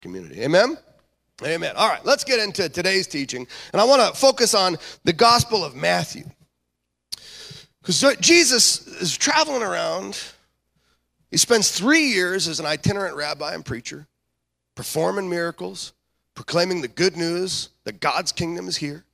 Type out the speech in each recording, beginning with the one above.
community. Amen? Amen. All right, let's get into today's teaching. And I want to focus on the Gospel of Matthew. Because Jesus is traveling around. He spends three years as an itinerant rabbi and preacher, performing miracles, proclaiming the good news that God's kingdom is here.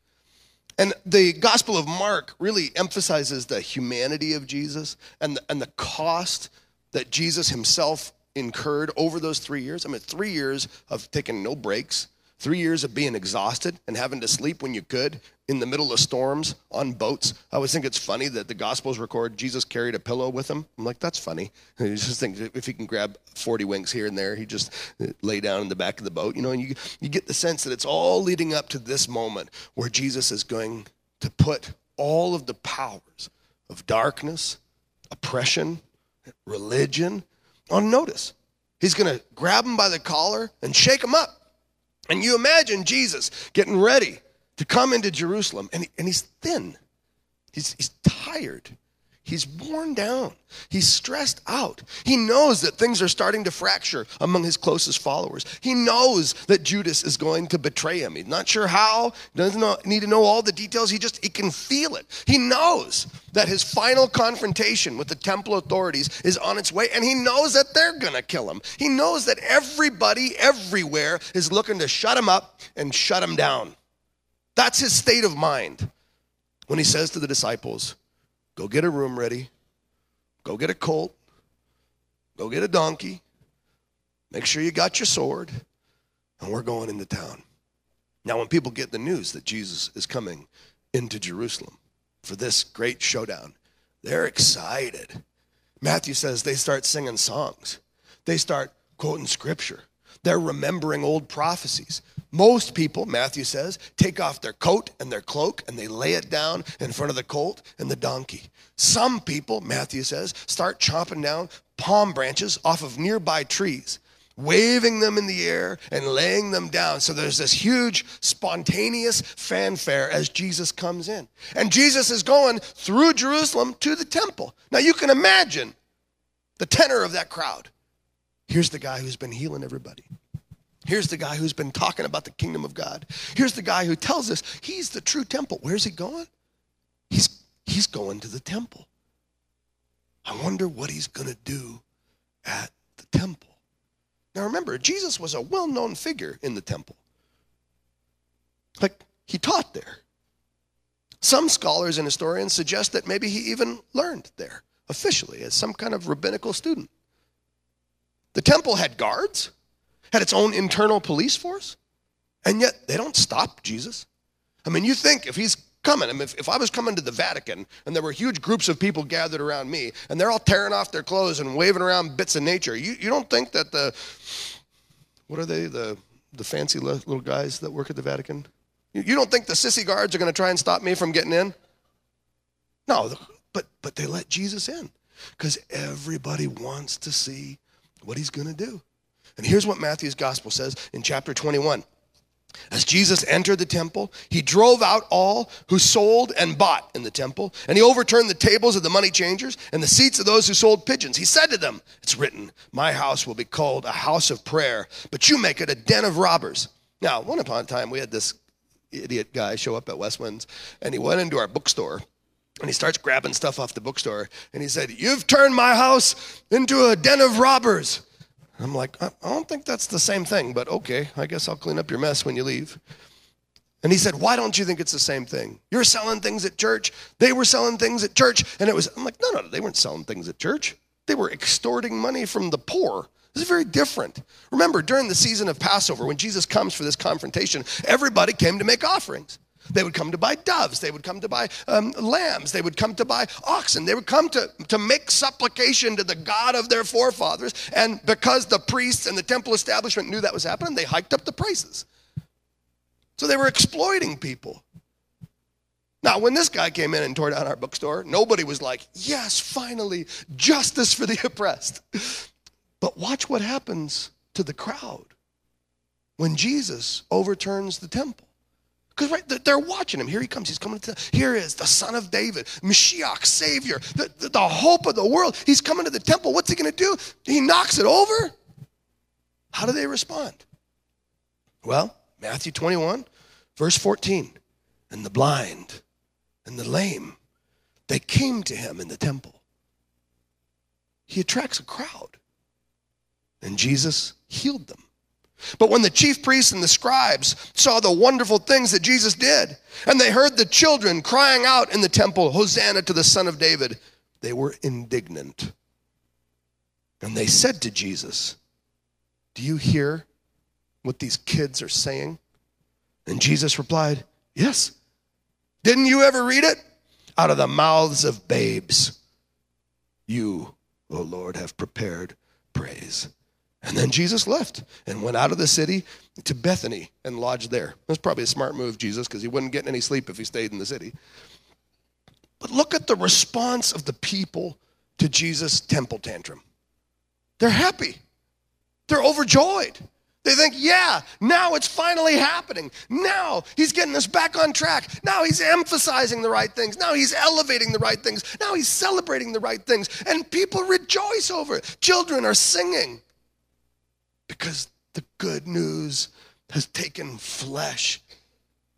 And the Gospel of Mark really emphasizes the humanity of Jesus and the, and the cost that Jesus himself incurred over those three years. I mean, three years of taking no breaks, three years of being exhausted and having to sleep when you could in the middle of storms on boats. I always think it's funny that the Gospels record Jesus carried a pillow with him. I'm like, that's funny. And you just think if he can grab 40 winks here and there, he just uh, lay down in the back of the boat. You know, and you, you get the sense that it's all leading up to this moment where Jesus is going to put all of the powers of darkness, oppression, religion on notice. He's going to grab him by the collar and shake him up. And you imagine Jesus getting ready to come into Jerusalem, and, he, and he's thin, he's, he's tired. He's worn down. He's stressed out. He knows that things are starting to fracture among his closest followers. He knows that Judas is going to betray him. He's not sure how, doesn't need to know all the details. He just he can feel it. He knows that his final confrontation with the temple authorities is on its way, and he knows that they're going to kill him. He knows that everybody everywhere is looking to shut him up and shut him down. That's his state of mind when he says to the disciples, Go get a room ready. Go get a colt. Go get a donkey. Make sure you got your sword. And we're going into town. Now, when people get the news that Jesus is coming into Jerusalem for this great showdown, they're excited. Matthew says they start singing songs, they start quoting scripture, they're remembering old prophecies. Most people, Matthew says, take off their coat and their cloak and they lay it down in front of the colt and the donkey. Some people, Matthew says, start chopping down palm branches off of nearby trees, waving them in the air and laying them down. So there's this huge spontaneous fanfare as Jesus comes in. And Jesus is going through Jerusalem to the temple. Now you can imagine the tenor of that crowd. Here's the guy who's been healing everybody. Here's the guy who's been talking about the kingdom of God. Here's the guy who tells us he's the true temple. Where's he going? He's, he's going to the temple. I wonder what he's going to do at the temple. Now remember, Jesus was a well known figure in the temple. Like, he taught there. Some scholars and historians suggest that maybe he even learned there officially as some kind of rabbinical student. The temple had guards, had its own internal police force, and yet they don't stop Jesus. I mean, you think if he's coming, I mean, if, if I was coming to the Vatican and there were huge groups of people gathered around me and they're all tearing off their clothes and waving around bits of nature, you, you don't think that the, what are they, the, the fancy little guys that work at the Vatican? You, you don't think the sissy guards are going to try and stop me from getting in? No, but, but they let Jesus in because everybody wants to see what he's going to do. And here's what Matthew's gospel says in chapter 21. As Jesus entered the temple, he drove out all who sold and bought in the temple, and he overturned the tables of the money changers and the seats of those who sold pigeons. He said to them, It's written, My house will be called a house of prayer, but you make it a den of robbers. Now, one upon a time, we had this idiot guy show up at Westwinds, and he went into our bookstore and he starts grabbing stuff off the bookstore, and he said, You've turned my house into a den of robbers. I'm like, I don't think that's the same thing, but okay, I guess I'll clean up your mess when you leave. And he said, Why don't you think it's the same thing? You're selling things at church. They were selling things at church. And it was, I'm like, No, no, they weren't selling things at church. They were extorting money from the poor. This is very different. Remember, during the season of Passover, when Jesus comes for this confrontation, everybody came to make offerings. They would come to buy doves. They would come to buy um, lambs. They would come to buy oxen. They would come to, to make supplication to the God of their forefathers. And because the priests and the temple establishment knew that was happening, they hiked up the prices. So they were exploiting people. Now, when this guy came in and tore down our bookstore, nobody was like, yes, finally, justice for the oppressed. But watch what happens to the crowd when Jesus overturns the temple. Because right, they're watching him. Here he comes. He's coming to. Here is the Son of David, Mashiach, Savior, the, the, the hope of the world. He's coming to the temple. What's he going to do? He knocks it over. How do they respond? Well, Matthew 21, verse 14. And the blind and the lame, they came to him in the temple. He attracts a crowd. And Jesus healed them. But when the chief priests and the scribes saw the wonderful things that Jesus did, and they heard the children crying out in the temple, Hosanna to the Son of David, they were indignant. And they said to Jesus, Do you hear what these kids are saying? And Jesus replied, Yes. Didn't you ever read it? Out of the mouths of babes, you, O Lord, have prepared praise. And then Jesus left and went out of the city to Bethany and lodged there. That's probably a smart move, Jesus, because he wouldn't get any sleep if he stayed in the city. But look at the response of the people to Jesus' temple tantrum. They're happy, they're overjoyed. They think, yeah, now it's finally happening. Now he's getting us back on track. Now he's emphasizing the right things. Now he's elevating the right things. Now he's celebrating the right things. And people rejoice over it. Children are singing because the good news has taken flesh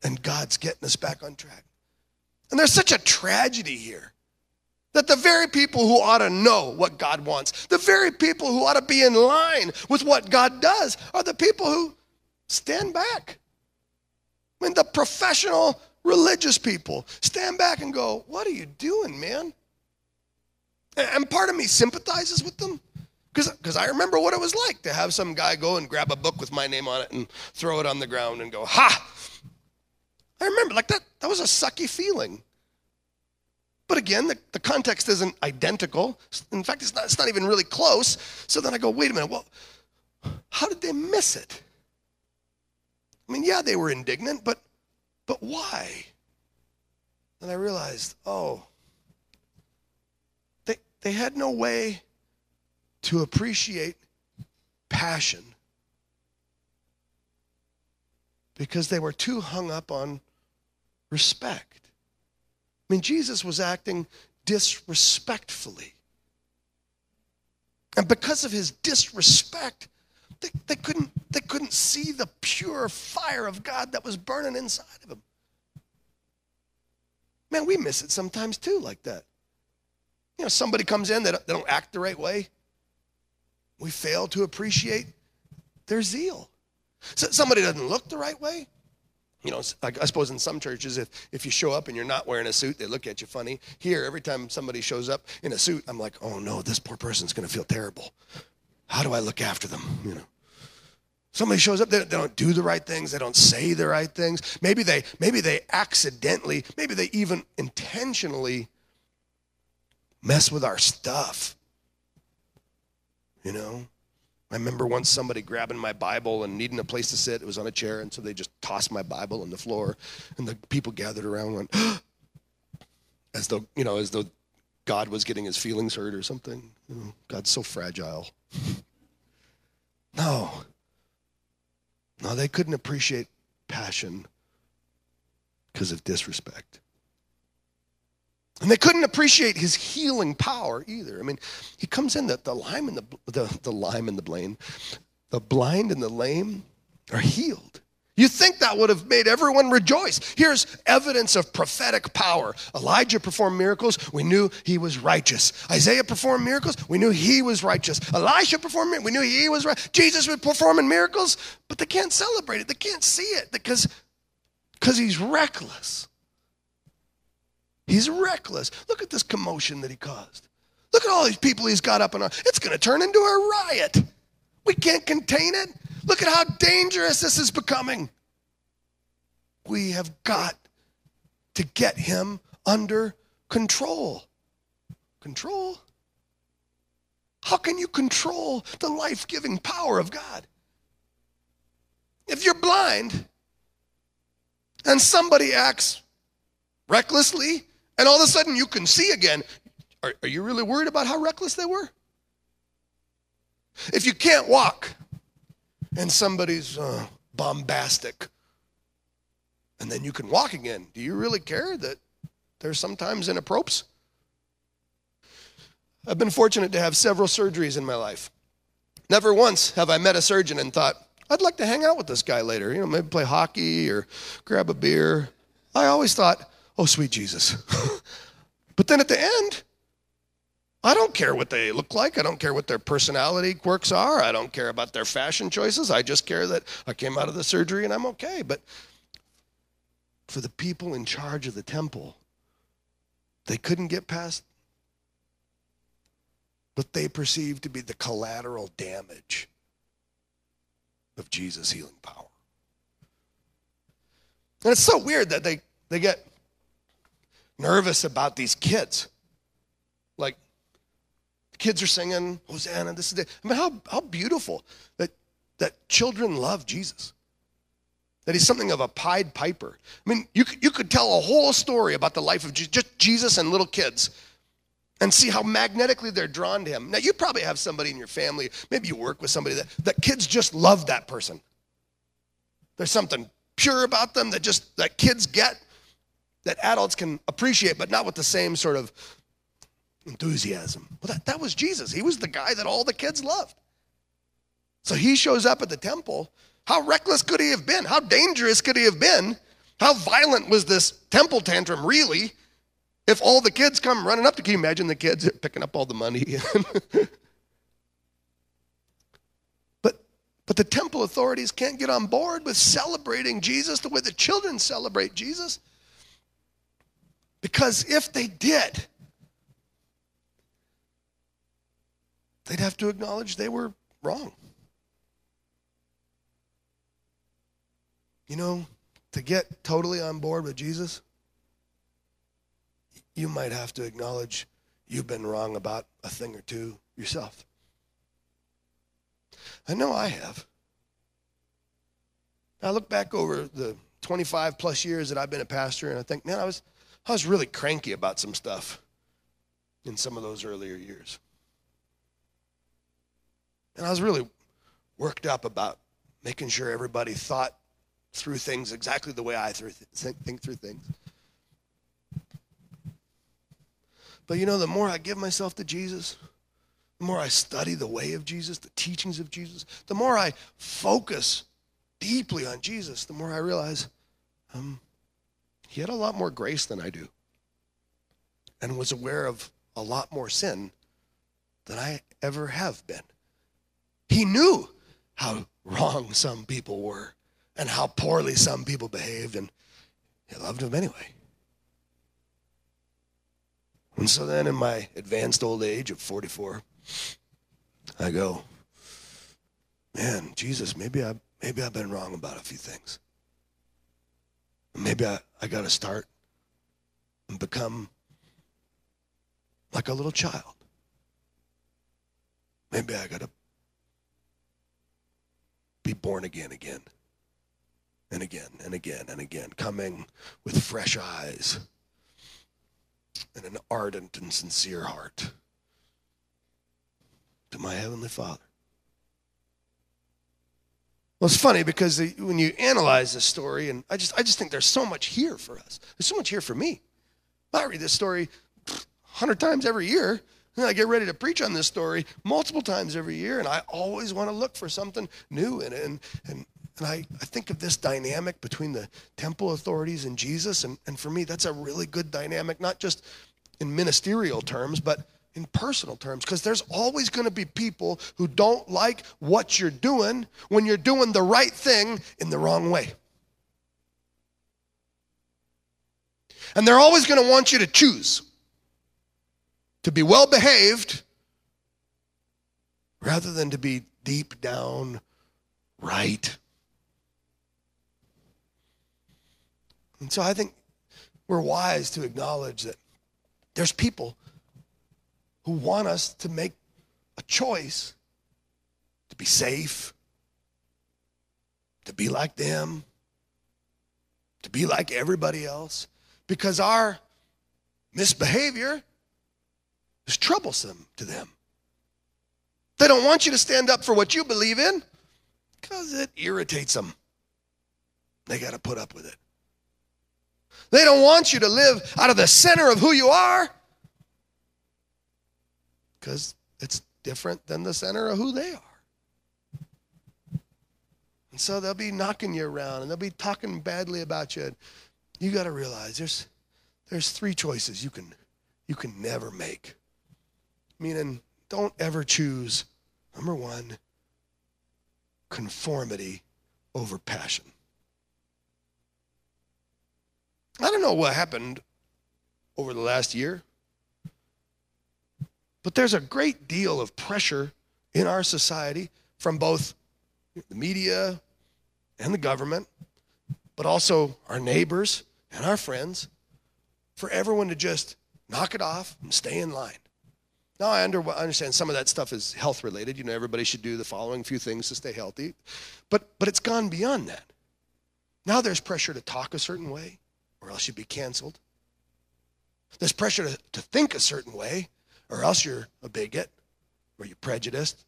and God's getting us back on track. And there's such a tragedy here that the very people who ought to know what God wants, the very people who ought to be in line with what God does, are the people who stand back. I mean, the professional religious people stand back and go, What are you doing, man? And part of me sympathizes with them because I remember what it was like to have some guy go and grab a book with my name on it and throw it on the ground and go, ha! I remember, like that, that was a sucky feeling. But again, the, the context isn't identical. In fact, it's not, it's not even really close. So then I go, wait a minute, well, how did they miss it? I mean, yeah, they were indignant, but but why? And I realized, oh, they they had no way to appreciate passion because they were too hung up on respect. I mean, Jesus was acting disrespectfully. And because of his disrespect, they, they, couldn't, they couldn't see the pure fire of God that was burning inside of him. Man, we miss it sometimes too, like that. You know, somebody comes in, they don't, they don't act the right way. We fail to appreciate their zeal. So somebody doesn't look the right way, you know, I suppose in some churches, if, if you show up and you're not wearing a suit, they look at you funny. Here, every time somebody shows up in a suit, I'm like, oh no, this poor person's going to feel terrible. How do I look after them? You know, somebody shows up, they, they don't do the right things, they don't say the right things. Maybe they, maybe they accidentally, maybe they even intentionally mess with our stuff. You know, I remember once somebody grabbing my Bible and needing a place to sit. It was on a chair, and so they just tossed my Bible on the floor, and the people gathered around went, as though you know, as though God was getting his feelings hurt or something. You know, God's so fragile. no, no, they couldn't appreciate passion because of disrespect. And they couldn't appreciate his healing power either. I mean, he comes in that the lime and the, the, the lime and the blind, the blind and the lame are healed. You think that would have made everyone rejoice. Here's evidence of prophetic power. Elijah performed miracles. We knew he was righteous. Isaiah performed miracles. We knew he was righteous. Elisha performed miracles. We knew he was right. Jesus was performing miracles, but they can't celebrate it. They can't see it because because he's reckless. He's reckless. Look at this commotion that he caused. Look at all these people he's got up and on. It's going to turn into a riot. We can't contain it. Look at how dangerous this is becoming. We have got to get him under control. Control? How can you control the life giving power of God? If you're blind and somebody acts recklessly, and all of a sudden you can see again. Are, are you really worried about how reckless they were? If you can't walk and somebody's uh, bombastic and then you can walk again, do you really care that they're sometimes inappropriate? I've been fortunate to have several surgeries in my life. Never once have I met a surgeon and thought, I'd like to hang out with this guy later, you know, maybe play hockey or grab a beer. I always thought, oh, sweet Jesus. but then at the end, I don't care what they look like. I don't care what their personality quirks are. I don't care about their fashion choices. I just care that I came out of the surgery and I'm okay. But for the people in charge of the temple, they couldn't get past what they perceived to be the collateral damage of Jesus' healing power. And it's so weird that they, they get nervous about these kids. Like, the kids are singing, Hosanna, this is the. I mean, how, how beautiful that, that children love Jesus. That he's something of a Pied Piper. I mean, you could, you could tell a whole story about the life of Jesus, just Jesus and little kids and see how magnetically they're drawn to him. Now, you probably have somebody in your family, maybe you work with somebody that, that kids just love that person. There's something pure about them that just that kids get that adults can appreciate, but not with the same sort of enthusiasm. Well, that, that was Jesus. He was the guy that all the kids loved. So he shows up at the temple. How reckless could he have been? How dangerous could he have been? How violent was this temple tantrum really? If all the kids come running up to, can you imagine the kids picking up all the money? but, but the temple authorities can't get on board with celebrating Jesus the way the children celebrate Jesus. Because if they did, they'd have to acknowledge they were wrong. You know, to get totally on board with Jesus, you might have to acknowledge you've been wrong about a thing or two yourself. I know I have. I look back over the 25 plus years that I've been a pastor and I think, man, I was, I was really cranky about some stuff in some of those earlier years. And I was really worked up about making sure everybody thought through things exactly the way I think through things. But you know, the more I give myself to Jesus, the more I study the way of Jesus, the teachings of Jesus, the more I focus deeply on Jesus, the more I realize um, he had a lot more grace than I do and was aware of a lot more sin than I ever have been. He knew how wrong some people were and how poorly some people behaved, and he loved them anyway. And so then, in my advanced old age of 44, I go, man, Jesus, maybe I maybe I've been wrong about a few things. Maybe I, I got to start and become like a little child. Maybe I got to be born again again and again and again and again, coming with fresh eyes and an ardent and sincere heart to my Heavenly Father. Well, it's funny because when you analyze this story, and I just, I just think there's so much here for us. There's so much here for me. I read this story a hundred times every year, and I get ready to preach on this story multiple times every year, and I always want to look for something new in it. And, and, and I, I think of this dynamic between the temple authorities and Jesus. And, and for me, that's a really good dynamic, not just in ministerial terms, but in personal terms. Because there's always going to be people who don't like what you're doing when you're doing the right thing in the wrong way. And they're always going to want you to choose to be well behaved rather than to be deep down right. And so I think we're wise to acknowledge that there's people who want us to make a choice to be safe, to be like them, to be like everybody else, because our misbehavior is troublesome to them. They don't want you to stand up for what you believe in because it irritates them. They got to put up with it. They don't want you to live out of the center of who you are because it's different than the center of who they are. And so they'll be knocking you around and they'll be talking badly about you. And You got to realize there's, there's three choices you can, you can never make. Meaning, don't ever choose, number one, conformity over passion. I don't know what happened over the last year, but there's a great deal of pressure in our society from both the media and the government, but also our neighbors and our friends for everyone to just knock it off and stay in line. Now, I understand some of that stuff is health related. You know, everybody should do the following few things to stay healthy. But, but it's gone beyond that. Now there's pressure to talk a certain way, or else you'd be canceled. There's pressure to, to think a certain way, or else you're a bigot, or you're prejudiced,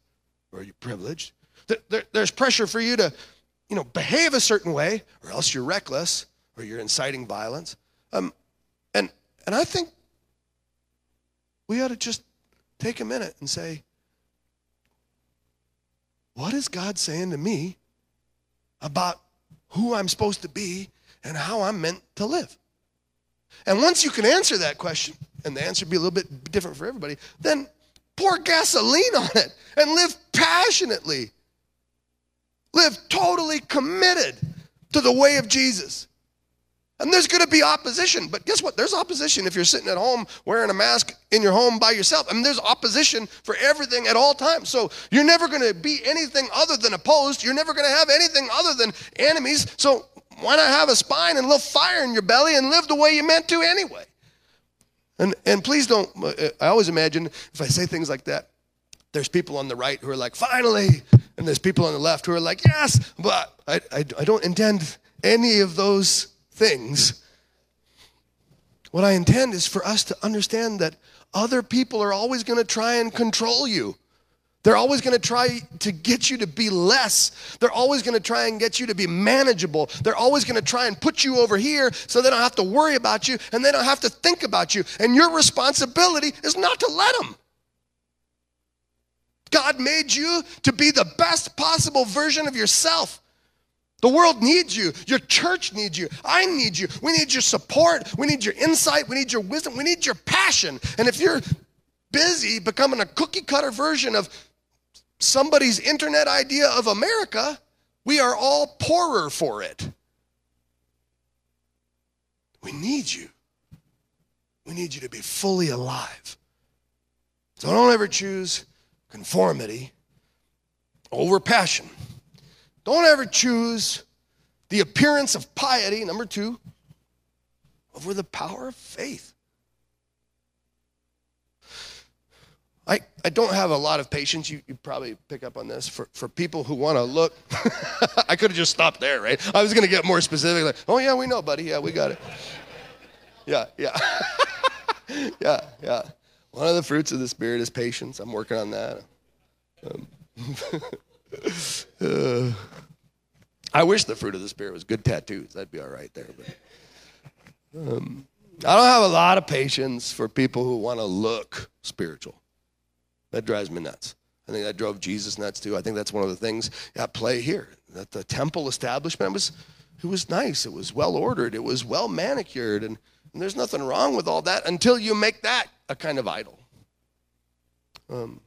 or you're privileged. There's pressure for you to, you know, behave a certain way, or else you're reckless, or you're inciting violence. Um, and, and I think we ought to just take a minute and say, what is God saying to me about who I'm supposed to be and how I'm meant to live? And once you can answer that question, and the answer would be a little bit different for everybody, then pour gasoline on it and live passionately. Live totally committed to the way of Jesus. And there's going to be opposition. But guess what? There's opposition if you're sitting at home wearing a mask in your home by yourself. I mean, there's opposition for everything at all times. So you're never going to be anything other than opposed. You're never going to have anything other than enemies. So why not have a spine and a little fire in your belly and live the way you meant to anyway? And, and please don't, uh, I always imagine if I say things like that, there's people on the right who are like, finally, and there's people on the left who are like, yes, but I, I, I don't intend any of those things. What I intend is for us to understand that other people are always going to try and control you. They're always going to try to get you to be less. They're always going to try and get you to be manageable. They're always going to try and put you over here so they don't have to worry about you and they don't have to think about you. And your responsibility is not to let them. God made you to be the best possible version of yourself. The world needs you. Your church needs you. I need you. We need your support. We need your insight. We need your wisdom. We need your passion. And if you're busy becoming a cookie cutter version of somebody's internet idea of America, we are all poorer for it. We need you. We need you to be fully alive. So don't ever choose conformity over passion. Don't ever choose the appearance of piety, number two, over the power of faith. I, I don't have a lot of patience. You, you probably pick up on this for, for people who want to look. I could have just stopped there, right? I was going to get more specific, like, oh, yeah, we know, buddy. Yeah, we got it. Yeah, yeah. yeah, yeah. One of the fruits of the Spirit is patience. I'm working on that. Um, uh, I wish the fruit of the Spirit was good tattoos. That'd be all right there. But um, I don't have a lot of patience for people who want to look spiritual. That drives me nuts. I think that drove Jesus nuts too. I think that's one of the things at play here. That the temple establishment was, it was nice. It was well ordered. It was well manicured, and, and there's nothing wrong with all that until you make that a kind of idol. Um,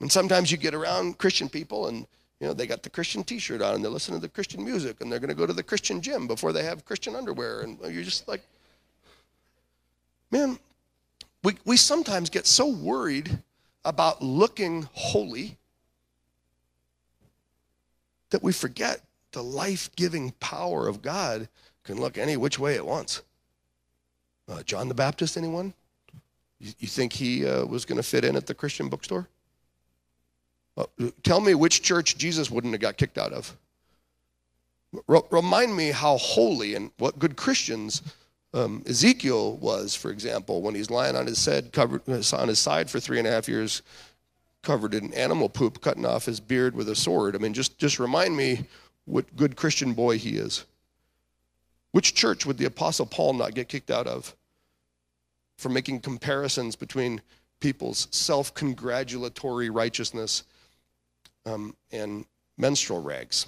and sometimes you get around Christian people, and you know they got the Christian T-shirt on, and they're listening to the Christian music, and they're going to go to the Christian gym before they have Christian underwear, and you're just like, man, we we sometimes get so worried about looking holy that we forget the life giving power of God can look any which way it wants. Uh, John the Baptist, anyone? You, you think he uh, was going to fit in at the Christian bookstore? Uh, tell me which church Jesus wouldn't have got kicked out of. R- remind me how holy and what good Christians um, Ezekiel was, for example, when he's lying on his head, covered on his side for three and a half years, covered in animal poop, cutting off his beard with a sword. I mean, just just remind me what good Christian boy he is. Which church would the Apostle Paul not get kicked out of for making comparisons between people's self-congratulatory righteousness um, and menstrual rags?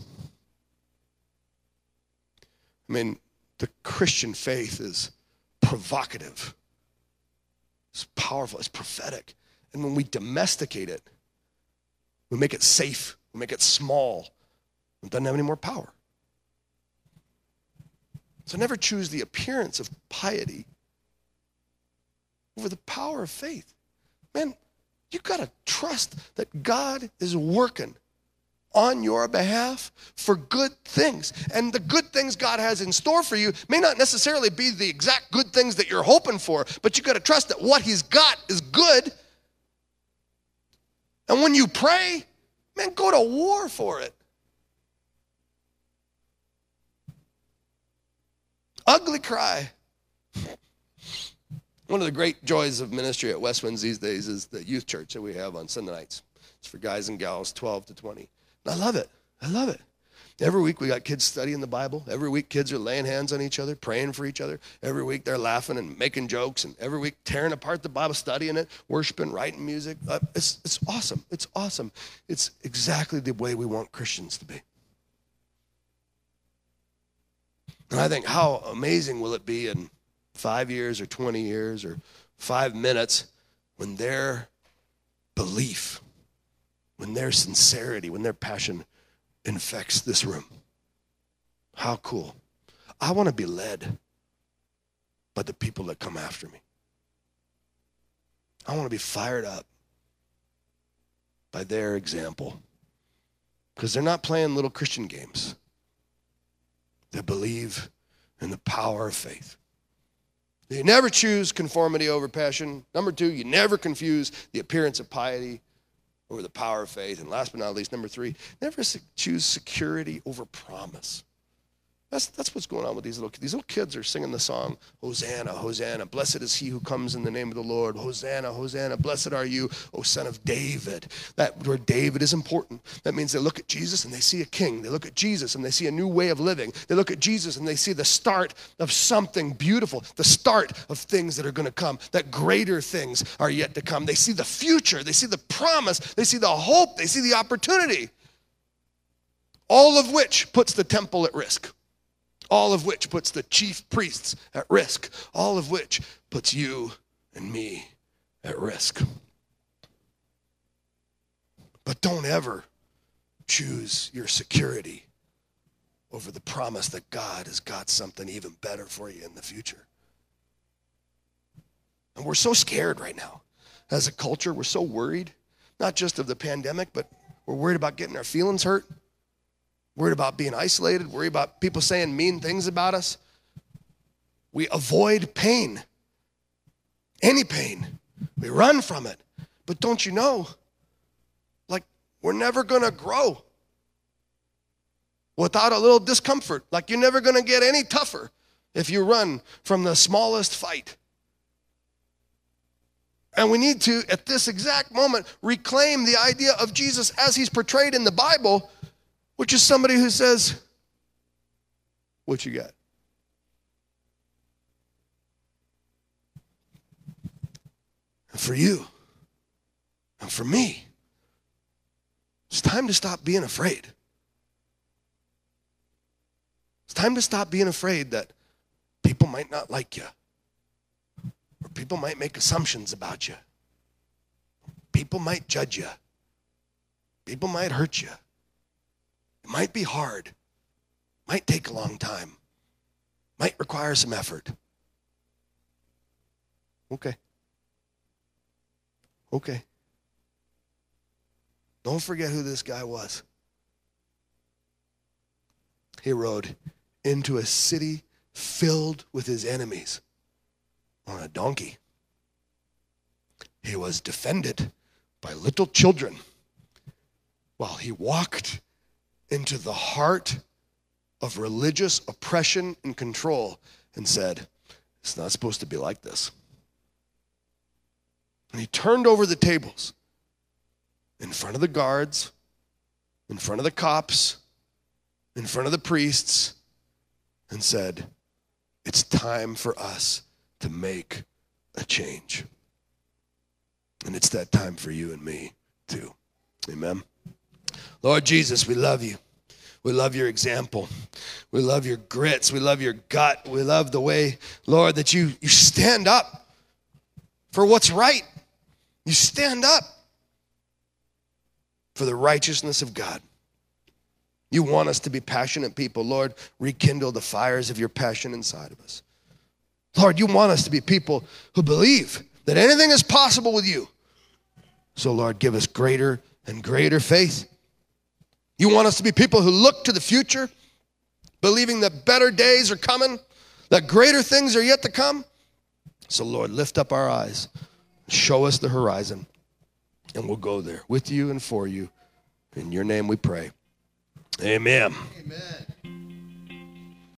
I mean, the Christian faith is provocative, it's powerful, it's prophetic. And when we domesticate it, we make it safe, we make it small, it doesn't have any more power. So never choose the appearance of piety over the power of faith. Man, you got to trust that God is working on your behalf for good things. And the good things God has in store for you may not necessarily be the exact good things that you're hoping for, but you got to trust that what He's got is good. And when you pray, man, go to war for it. Ugly cry. One of the great joys of ministry at Westwinds these days is the youth church that we have on Sunday nights. It's for guys and gals 12 to 20. I love it. I love it. Every week we got kids studying the Bible. Every week kids are laying hands on each other, praying for each other. Every week they're laughing and making jokes, and every week tearing apart the Bible, studying it, worshiping, writing music. Uh, it's, it's awesome. It's awesome. It's exactly the way we want Christians to be. And I think, how amazing will it be in five years or 20 years or five minutes when their belief, when their sincerity, when their passion infects this room? How cool. I want to be led by the people that come after me. I want to be fired up by their example because they're not playing little Christian games They believe in the power of faith. You never choose conformity over passion. Number two, you never confuse the appearance of piety over the power of faith. And last but not least, number three, never choose security over promise. That's, that's what's going on with these little kids. These little kids are singing the song, Hosanna, Hosanna. Blessed is he who comes in the name of the Lord. Hosanna, Hosanna. Blessed are you, O son of David. That word David is important. That means they look at Jesus and they see a king. They look at Jesus and they see a new way of living. They look at Jesus and they see the start of something beautiful, the start of things that are going to come, that greater things are yet to come. They see the future. They see the promise. They see the hope. They see the opportunity. All of which puts the temple at risk all of which puts the chief priests at risk, all of which puts you and me at risk. But don't ever choose your security over the promise that God has got something even better for you in the future. And we're so scared right now. As a culture, we're so worried, not just of the pandemic, but we're worried about getting our feelings hurt worried about being isolated, worried about people saying mean things about us. We avoid pain, any pain. We run from it. But don't you know, like, we're never to grow without a little discomfort. Like, you're never to get any tougher if you run from the smallest fight. And we need to, at this exact moment, reclaim the idea of Jesus as he's portrayed in the Bible which is somebody who says, What you got? And for you, and for me, it's time to stop being afraid. It's time to stop being afraid that people might not like you, or people might make assumptions about you, people might judge you, people might hurt you. It might be hard, might take a long time, might require some effort. Okay. Okay. Don't forget who this guy was. He rode into a city filled with his enemies on a donkey. He was defended by little children while he walked into the heart of religious oppression and control and said, It's not supposed to be like this. And he turned over the tables in front of the guards, in front of the cops, in front of the priests, and said, It's time for us to make a change. And it's that time for you and me, too. Amen. Lord Jesus, we love you. We love your example. We love your grits. We love your gut. We love the way, Lord, that you, you stand up for what's right. You stand up for the righteousness of God. You want us to be passionate people. Lord, rekindle the fires of your passion inside of us. Lord, you want us to be people who believe that anything is possible with you. So, Lord, give us greater and greater faith. You want us to be people who look to the future, believing that better days are coming, that greater things are yet to come. So, Lord, lift up our eyes, show us the horizon, and we'll go there with you and for you. In your name we pray. Amen. Amen.